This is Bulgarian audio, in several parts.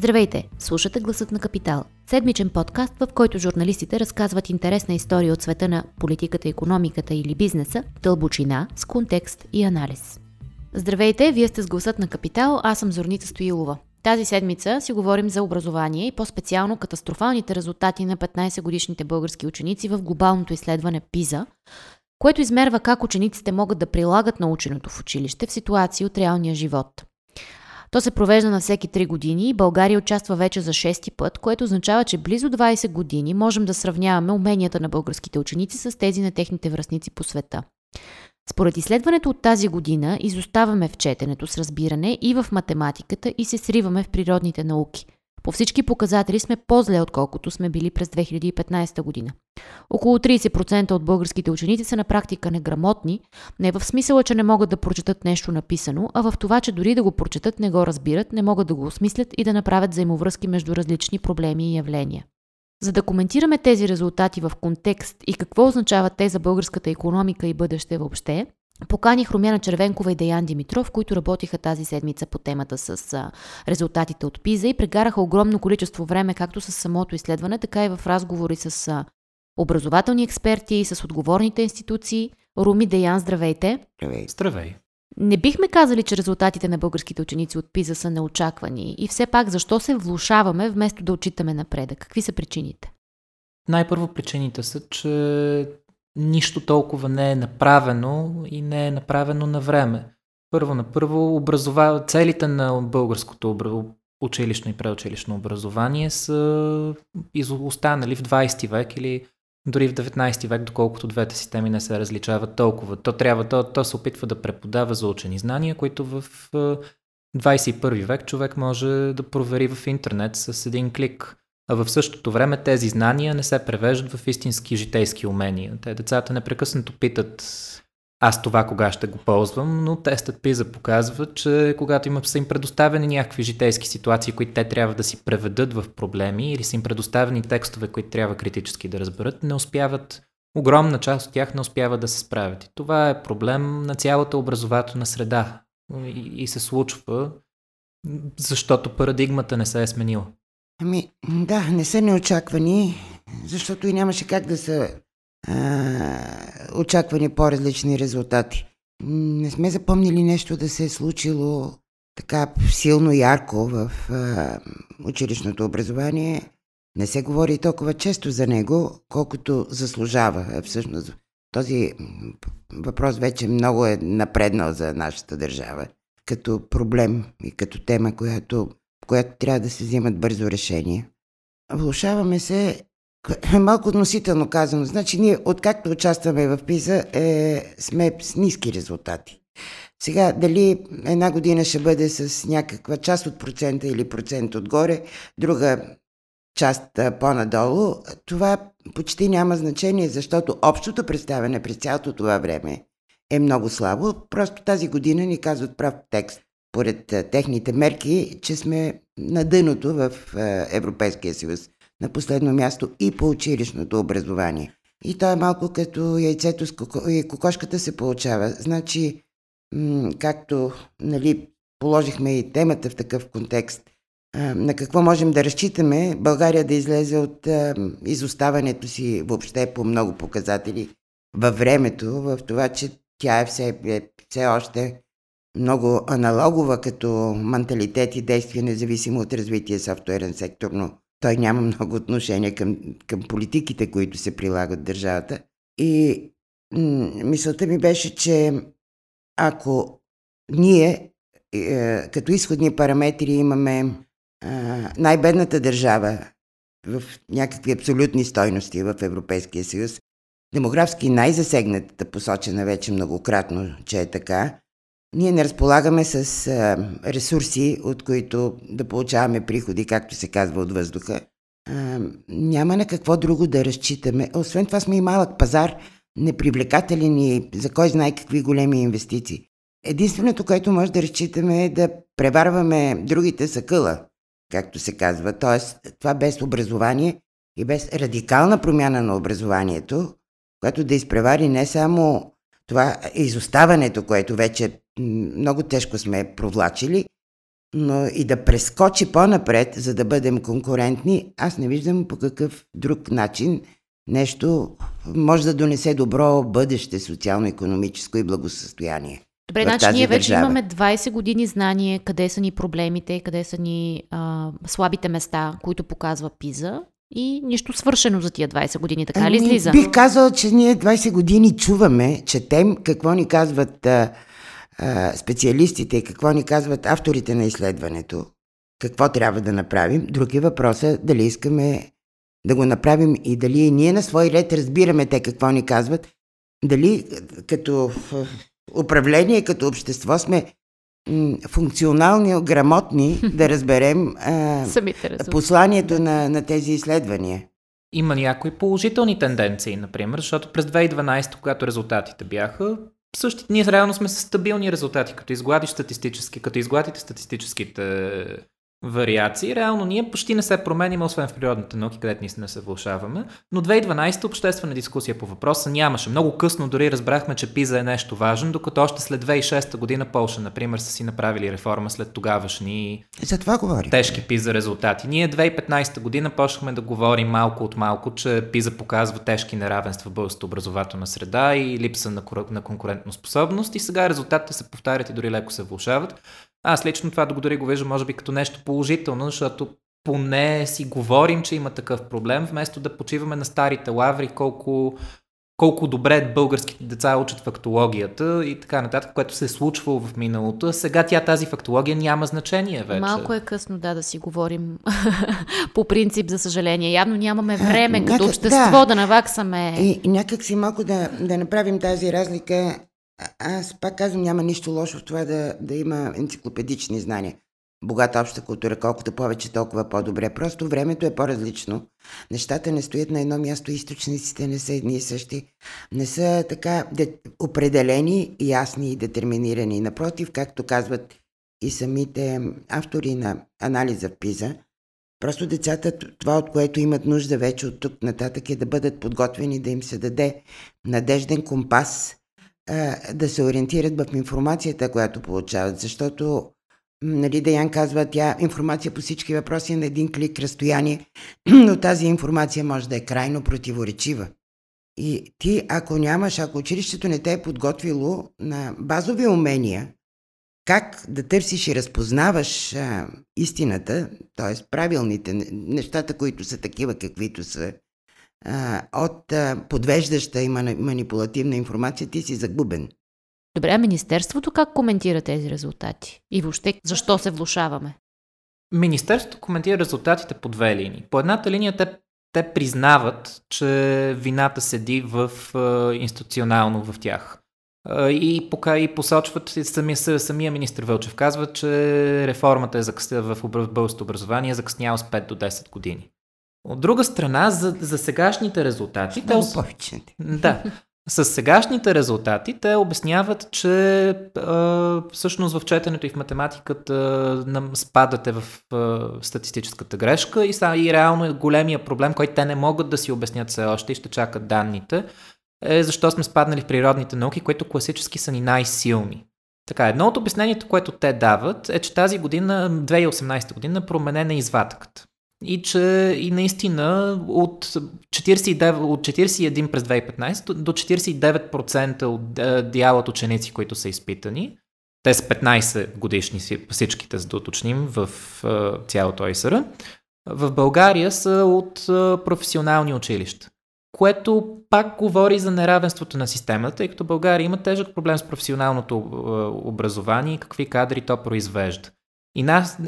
Здравейте! Слушате Гласът на Капитал. Седмичен подкаст, в който журналистите разказват интересна история от света на политиката, економиката или бизнеса, дълбочина, с контекст и анализ. Здравейте! Вие сте с Гласът на Капитал, аз съм Зорница Стоилова. Тази седмица си говорим за образование и по-специално катастрофалните резултати на 15-годишните български ученици в глобалното изследване ПИЗА, което измерва как учениците могат да прилагат наученото в училище в ситуации от реалния живот. То се провежда на всеки 3 години и България участва вече за 6 път, което означава, че близо 20 години можем да сравняваме уменията на българските ученици с тези на техните връзници по света. Според изследването от тази година изоставаме в четенето с разбиране и в математиката и се сриваме в природните науки – по всички показатели сме по-зле, отколкото сме били през 2015 година. Около 30% от българските ученици са на практика неграмотни, не в смисъла, че не могат да прочетат нещо написано, а в това, че дори да го прочетат, не го разбират, не могат да го осмислят и да направят взаимовръзки между различни проблеми и явления. За да коментираме тези резултати в контекст и какво означават те за българската економика и бъдеще въобще, Поканих Румяна Червенкова и Деян Димитров, които работиха тази седмица по темата с а, резултатите от ПИЗа и прегараха огромно количество време както с самото изследване, така и в разговори с а, образователни експерти и с отговорните институции. Руми Деян, здравейте! Здравей! Здравей! Не бихме казали, че резултатите на българските ученици от ПИЗа са неочаквани. И все пак, защо се влушаваме вместо да отчитаме напредък? Какви са причините? Най-първо причините са, че нищо толкова не е направено и не е направено на време. Първо на първо, образова... целите на българското училищно и преучилищно образование са останали в 20 век или дори в 19 век, доколкото двете системи не се различават толкова. То трябва, то, то се опитва да преподава за учени знания, които в 21 век човек може да провери в интернет с един клик а в същото време тези знания не се превеждат в истински житейски умения. Те децата непрекъснато питат аз това кога ще го ползвам, но тестът ПИЗа показва, че когато има, са им предоставени някакви житейски ситуации, които те трябва да си преведат в проблеми или са им предоставени текстове, които трябва критически да разберат, не успяват, огромна част от тях не успяват да се справят. И това е проблем на цялата образователна среда и, и се случва, защото парадигмата не се е сменила. Ами, да, не са неочаквани, защото и нямаше как да са а, очаквани по-различни резултати. Не сме запомнили нещо да се е случило така силно ярко в а, училищното образование. Не се говори толкова често за него, колкото заслужава. Всъщност, този въпрос вече много е напреднал за нашата държава като проблем и като тема, която която трябва да се вземат бързо решения. Влушаваме се, малко относително казано. Значи ние, откакто участваме в ПИЗа, е, сме с ниски резултати. Сега, дали една година ще бъде с някаква част от процента или процент отгоре, друга част по-надолу, това почти няма значение, защото общото представяне през цялото това време е много слабо. Просто тази година ни казват прав текст поред техните мерки, че сме на дъното в Европейския съюз. На последно място и по училищното образование. И то е малко като яйцето с коко... и кокошката се получава. Значи, м- както нали, положихме и темата в такъв контекст, а, на какво можем да разчитаме България да излезе от а, изоставането си въобще по много показатели във времето, в това, че тя е все, е все още много аналогова като менталитет и действие, независимо от развитие софтуерен сектор, но той няма много отношение към, към политиките, които се прилагат в държавата. И м- мисълта ми беше, че ако ние е, като изходни параметри имаме е, най-бедната държава в някакви абсолютни стойности в Европейския съюз, демографски най-засегнатата, посочена вече многократно, че е така, ние не разполагаме с а, ресурси, от които да получаваме приходи, както се казва от въздуха. А, няма на какво друго да разчитаме. Освен това сме и малък пазар, непривлекателен и за кой знае какви големи инвестиции. Единственото, което може да разчитаме е да преварваме другите съкъла, както се казва. Тоест, това без образование и без радикална промяна на образованието, което да изпревари не само това изоставането, което вече много тежко сме провлачили, но и да прескочи по-напред, за да бъдем конкурентни, аз не виждам по какъв друг начин нещо може да донесе добро бъдеще социално-економическо и благосъстояние. Добре, значи ние вече държава. имаме 20 години знание къде са ни проблемите, къде са ни а, слабите места, които показва ПИЗа и нищо свършено за тия 20 години, така ами, ли излиза? Бих казал, че ние 20 години чуваме, четем какво ни казват а, а, специалистите, какво ни казват авторите на изследването, какво трябва да направим. Други въпрос е дали искаме да го направим и дали и ние на свой ред разбираме те какво ни казват, дали като управление, като общество сме функционални, грамотни да разберем а, посланието на, на тези изследвания. Има някои положителни тенденции, например, защото през 2012, когато резултатите бяха, същите, ние реално сме с стабилни резултати, като изгладиш статистически, като изгладите статистическите вариации. Реално ние почти не се променим, освен в природните науки, където не се вълшаваме. Но 2012 обществена дискусия по въпроса нямаше. Много късно дори разбрахме, че ПИЗа е нещо важно, докато още след 2006 година Полша, например, са си направили реформа след тогавашни За това говори. тежки ПИЗа резултати. Ние 2015 година почнахме да говорим малко от малко, че ПИЗа показва тежки неравенства в българската образователна среда и липса на, на конкурентно способност и сега резултатите се повтарят и дори леко се влушават. Аз лично това дори го виждам, може би, като нещо положително, защото поне си говорим, че има такъв проблем, вместо да почиваме на старите лаври, колко, колко добре българските деца учат фактологията и така нататък, което се е случвало в миналото. Сега тя тази фактология няма значение вече. Малко е късно, да, да си говорим по принцип, за съжаление. Явно нямаме време а, като някак, общество да, да наваксаме. И, и някак си малко да, да направим тази разлика аз пак казвам, няма нищо лошо в това да, да има енциклопедични знания. Богата обща култура, колкото повече, толкова по-добре. Просто времето е по-различно. Нещата не стоят на едно място, източниците не са едни и същи. Не са така де, определени, ясни и детерминирани. Напротив, както казват и самите автори на анализа в ПИЗа, просто децата, това от което имат нужда вече от тук нататък е да бъдат подготвени, да им се даде надежден компас – да се ориентират в информацията, която получават, защото нали, Даян казва, тя информация по всички въпроси е на един клик разстояние, но тази информация може да е крайно противоречива. И ти, ако нямаш, ако училището не те е подготвило на базови умения, как да търсиш и разпознаваш а, истината, т.е. правилните нещата, които са такива, каквито са, а, от а, подвеждаща и манипулативна информация, ти си загубен. Добре, а Министерството как коментира тези резултати? И въобще, защо се влушаваме? Министерството коментира резултатите по две линии. По едната линия те, те признават, че вината седи в институционално в тях. И, пока, и посочват, самия, самия министр Вълчев казва, че реформата е закъс... в българското образование е закъсняла с 5 до 10 години. От друга страна, за, за сегашните резултати... Много те, повече. Да. С сегашните резултати те обясняват, че а, всъщност в четенето и в математиката нам спадате в а, статистическата грешка и, са, и реално е големия проблем, който те не могат да си обяснят все още и ще чакат данните, е защо сме спаднали в природните науки, които класически са ни най-силни. Така, едно от обяснението, което те дават е, че тази година, 2018 година, променена извадката и че и наистина от, 49, от 41 през 2015 до 49% от дялът ученици, които са изпитани, те са 15 годишни всичките, за да уточним, в цялото ОИСР, в България са от професионални училища. Което пак говори за неравенството на системата, тъй като България има тежък проблем с професионалното образование и какви кадри то произвежда. И нас,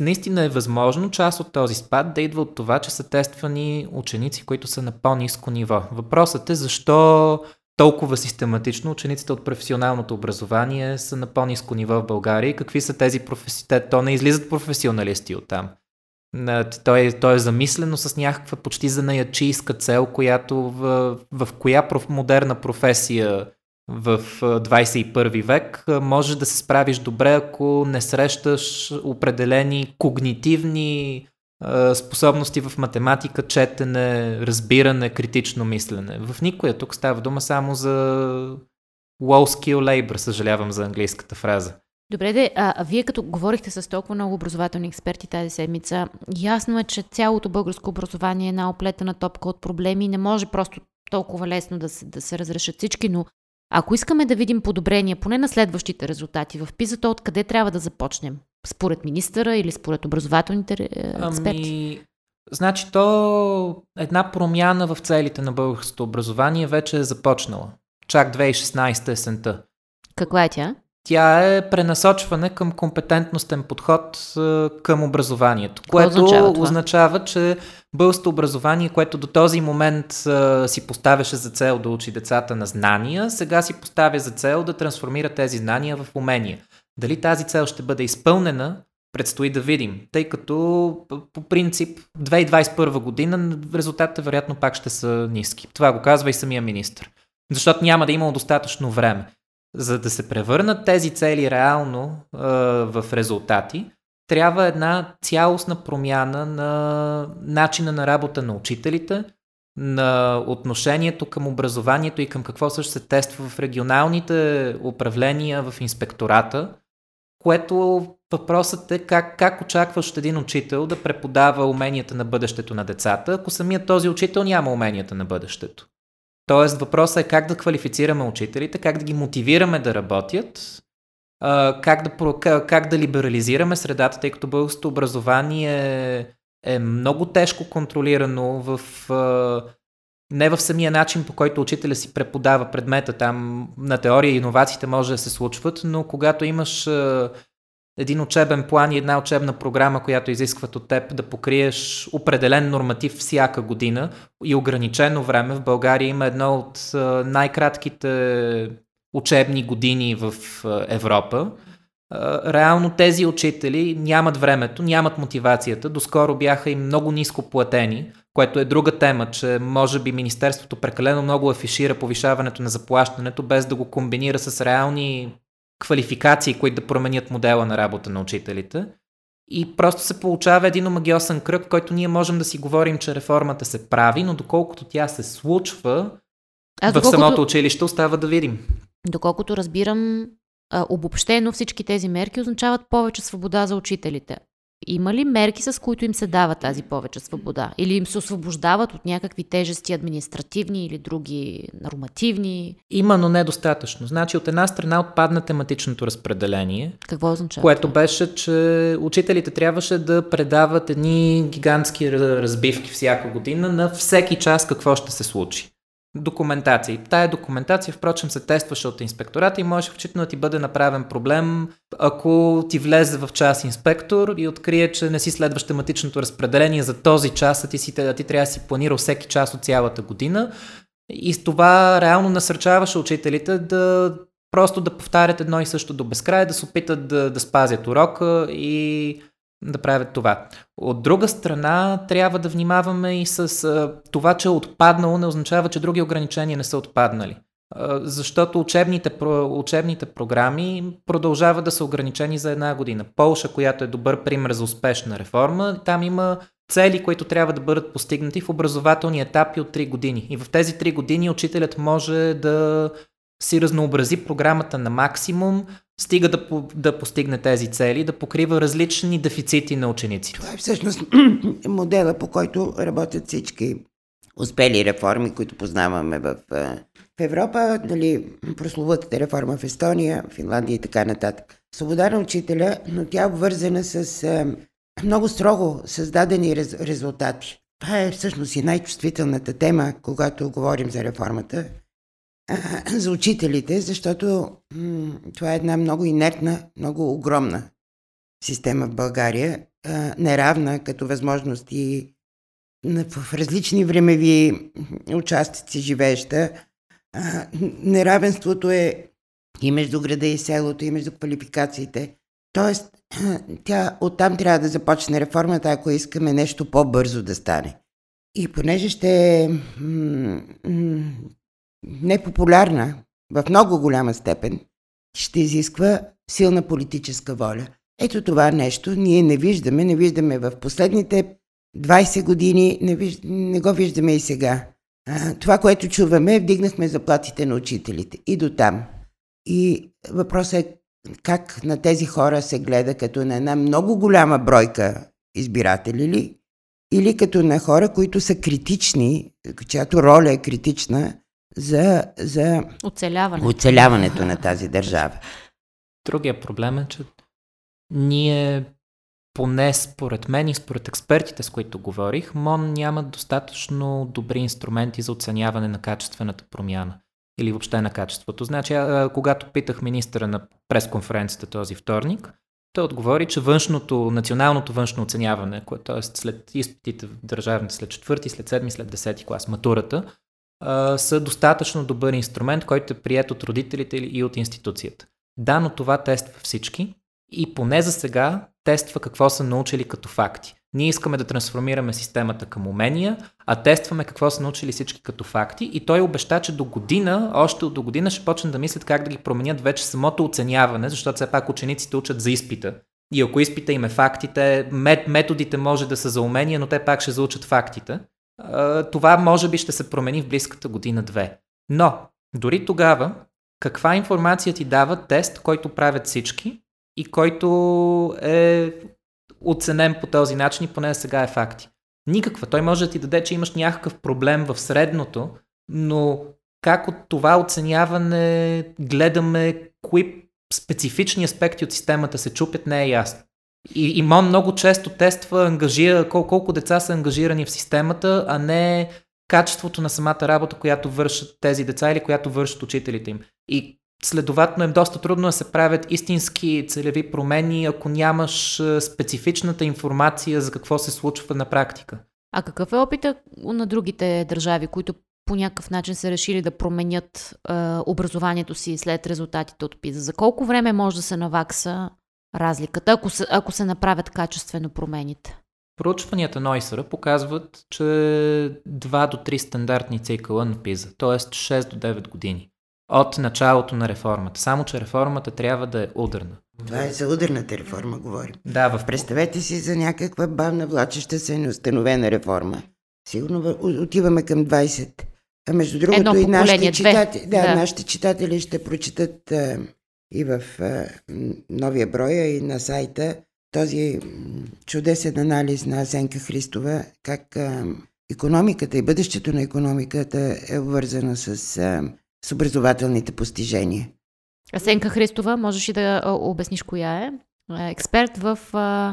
наистина е възможно част от този спад да идва от това, че са тествани ученици, които са на по-низко ниво. Въпросът е защо толкова систематично учениците от професионалното образование са на по-низко ниво в България и какви са тези професионалисти. То не излизат професионалисти от там. То е, е замислено с някаква почти занаячийска цел, която в, в коя проф, модерна професия в 21 век, можеш да се справиш добре, ако не срещаш определени когнитивни способности в математика, четене, разбиране, критично мислене. В никоя тук става дума само за low skill labor, съжалявам за английската фраза. Добре, де, а, а вие като говорихте с толкова много образователни експерти тази седмица, ясно е, че цялото българско образование е една оплетена топка от проблеми. Не може просто толкова лесно да се, да се разрешат всички, но ако искаме да видим подобрение, поне на следващите резултати в ПИЗа, то откъде трябва да започнем? Според министъра или според образователните е, експерти? Ами, значи то една промяна в целите на българското образование вече е започнала. Чак 2016 есента. Каква е тя? Тя е пренасочване към компетентностен подход е, към образованието, Какво което означава това? означава, че българското образование, което до този момент е, си поставяше за цел да учи децата на знания, сега си поставя за цел да трансформира тези знания в умения. Дали тази цел ще бъде изпълнена, предстои да видим, тъй като по принцип 2021 година резултатите вероятно пак ще са ниски. Това го казва и самия министр. Защото няма да има достатъчно време. За да се превърнат тези цели реално е, в резултати, трябва една цялостна промяна на начина на работа на учителите, на отношението към образованието и към какво също се тества в регионалните управления, в инспектората, което въпросът е как, как очакваш един учител да преподава уменията на бъдещето на децата, ако самият този учител няма уменията на бъдещето. Тоест въпросът е как да квалифицираме учителите, как да ги мотивираме да работят, как да, как да либерализираме средата, тъй като българското образование е, е много тежко контролирано в не в самия начин, по който учителя си преподава предмета. Там на теория иновациите може да се случват, но когато имаш един учебен план и една учебна програма, която изискват от теб да покриеш определен норматив всяка година и ограничено време. В България има едно от най-кратките учебни години в Европа. Реално тези учители нямат времето, нямат мотивацията. Доскоро бяха и много ниско платени, което е друга тема, че може би Министерството прекалено много афишира повишаването на заплащането, без да го комбинира с реални квалификации, които да променят модела на работа на учителите. И просто се получава един омагиосен кръг, който ние можем да си говорим, че реформата се прави, но доколкото тя се случва Аз в доколкото, самото училище, остава да видим. доколкото разбирам, а, обобщено всички тези мерки означават повече свобода за учителите. Има ли мерки, с които им се дава тази повече свобода? Или им се освобождават от някакви тежести административни или други нормативни? Има, но недостатъчно. Значи от една страна отпадна тематичното разпределение, Какво означава? което това? беше, че учителите трябваше да предават едни гигантски ра- разбивки всяка година на всеки час какво ще се случи. Документация. И Тая документация, впрочем, се тестваше от инспектората и може включително да ти бъде направен проблем, ако ти влезе в час инспектор и открие, че не си следваш тематичното разпределение за този час, а ти, си, а ти трябва да си планирал всеки час от цялата година. И с това реално насърчаваше учителите да просто да повтарят едно и също до безкрай, да се опитат да, да спазят урока и да правят това. От друга страна, трябва да внимаваме и с а, това, че е отпаднало, не означава, че други ограничения не са отпаднали. А, защото учебните, учебните програми продължават да са ограничени за една година. Полша, която е добър пример за успешна реформа, там има цели, които трябва да бъдат постигнати в образователни етапи от 3 години. И в тези 3 години учителят може да си разнообрази програмата на максимум, стига да, по- да постигне тези цели, да покрива различни дефицити на учениците. Това е всъщност модела, по който работят всички успели реформи, които познаваме в, е, в Европа, нали, прословутата реформа в Естония, Финландия и така нататък. Свобода на учителя, но тя е обвързана с е, много строго създадени рез, резултати. Това е всъщност и най-чувствителната тема, когато говорим за реформата, за учителите, защото това е една много инертна, много огромна система в България, неравна като възможности в различни времеви участъци живееща. Неравенството е и между града и селото, и между квалификациите. Тоест, тя оттам трябва да започне реформата, ако искаме нещо по-бързо да стане. И понеже ще непопулярна в много голяма степен, ще изисква силна политическа воля. Ето това нещо ние не виждаме, не виждаме в последните 20 години, не, виж, не го виждаме и сега. А, това, което чуваме, вдигнахме заплатите на учителите. И до там. И въпросът е как на тези хора се гледа като на една много голяма бройка избиратели ли, или като на хора, които са критични, чиято роля е критична за, за Оцеляване. оцеляването на тази държава. Другия проблем е, че ние, поне според мен и според експертите, с които говорих, МОН нямат достатъчно добри инструменти за оценяване на качествената промяна или въобще на качеството. Значи, а, когато питах министъра на пресконференцията този вторник, той отговори, че външното, националното външно оценяване, което т.е. след изпитите в държавните, след четвърти, след седми, след десети клас, матурата, са достатъчно добър инструмент, който е прият от родителите и от институцията. Да, но това тества всички и поне за сега тества какво са научили като факти. Ние искаме да трансформираме системата към умения, а тестваме какво са научили всички като факти и той обеща, че до година, още до година ще почнат да мислят как да ги променят вече самото оценяване, защото все пак учениците учат за изпита. И ако изпита им е фактите, методите може да са за умения, но те пак ще заучат фактите. Това може би ще се промени в близката година-две. Но, дори тогава, каква информация ти дава тест, който правят всички и който е оценен по този начин и поне сега е факти. Никаква. Той може да ти даде, че имаш някакъв проблем в средното, но как от това оценяване гледаме кои специфични аспекти от системата се чупят, не е ясно. И, и МОН много често тества ангажира, кол, колко деца са ангажирани в системата, а не качеството на самата работа, която вършат тези деца или която вършат учителите им. И Следователно е доста трудно да се правят истински целеви промени, ако нямаш специфичната информация за какво се случва на практика. А какъв е опита на другите държави, които по някакъв начин са решили да променят е, образованието си след резултатите от ПИЗа? За колко време може да се навакса разликата, ако се, ако се направят качествено промените? Проучванията на ОИСР показват, че 2 до 3 стандартни цикъла на ПИЗа, т.е. 6 до 9 години от началото на реформата. Само, че реформата трябва да е ударна. Това е за ударната реформа, говорим. Да, в... Представете си за някаква бавна, влачеща се неустановена реформа. Сигурно отиваме към 20. А между другото Едно и нашите, читатели, да, да. нашите читатели ще прочитат а, и в а, новия броя и на сайта този чудесен анализ на Асенка Христова, как економиката и бъдещето на економиката е обвързано с а, с образователните постижения. Асенка Христова, можеш ли да обясниш коя е? е? Експерт в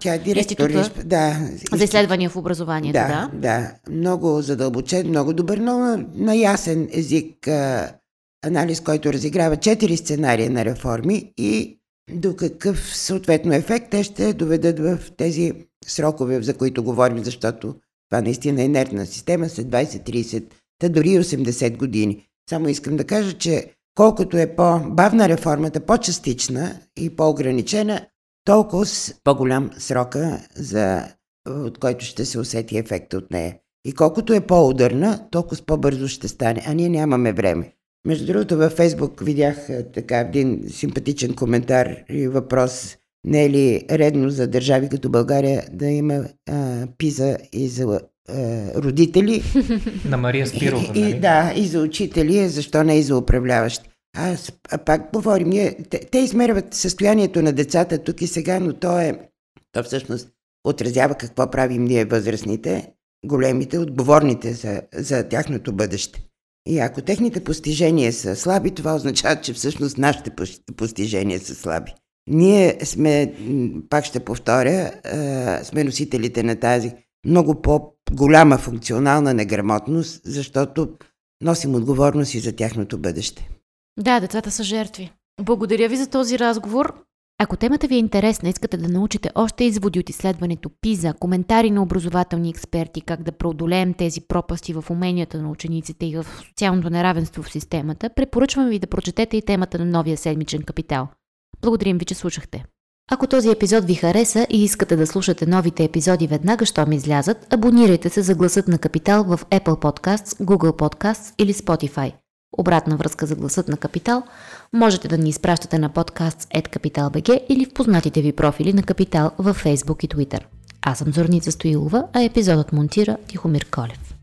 Тя е директор, Института да, за изследвания в образованието. Да, да, да. Много задълбочен, много добър, но на ясен език анализ, който разиграва четири сценария на реформи и до какъв съответно ефект те ще доведат в тези срокове, за които говорим, защото това наистина е нервна система след 20, 30, та дори 80 години. Само искам да кажа, че колкото е по-бавна реформата, по-частична и по-ограничена, толкова по-голям срока, за, от който ще се усети ефекта от нея. И колкото е по-ударна, толкова по-бързо ще стане. А ние нямаме време. Между другото, във Фейсбук видях така един симпатичен коментар и въпрос. Не е ли редно за държави като България да има а, пиза и за е, родители. На Мария Спирова, и, нали? да, и за учители, защо не и за управляващи. Аз а пак говорим, ние, те, те измерват състоянието на децата тук и сега, но то е, то всъщност отразява какво правим ние възрастните, големите, отговорните за, за тяхното бъдеще. И ако техните постижения са слаби, това означава, че всъщност нашите постижения са слаби. Ние сме, пак ще повторя, сме носителите на тази много по-голяма функционална неграмотност, защото носим отговорност и за тяхното бъдеще. Да, децата са жертви. Благодаря ви за този разговор. Ако темата ви е интересна, искате да научите още изводи от изследването ПИЗа, коментари на образователни експерти, как да преодолеем тези пропасти в уменията на учениците и в социалното неравенство в системата, препоръчвам ви да прочетете и темата на новия седмичен капитал. Благодарим ви, че слушахте. Ако този епизод ви хареса и искате да слушате новите епизоди веднага, щом излязат, абонирайте се за гласът на Капитал в Apple Podcasts, Google Podcasts или Spotify. Обратна връзка за гласът на Капитал можете да ни изпращате на podcasts.capital.bg или в познатите ви профили на Капитал във Facebook и Twitter. Аз съм Зорница Стоилова, а епизодът монтира Тихомир Колев.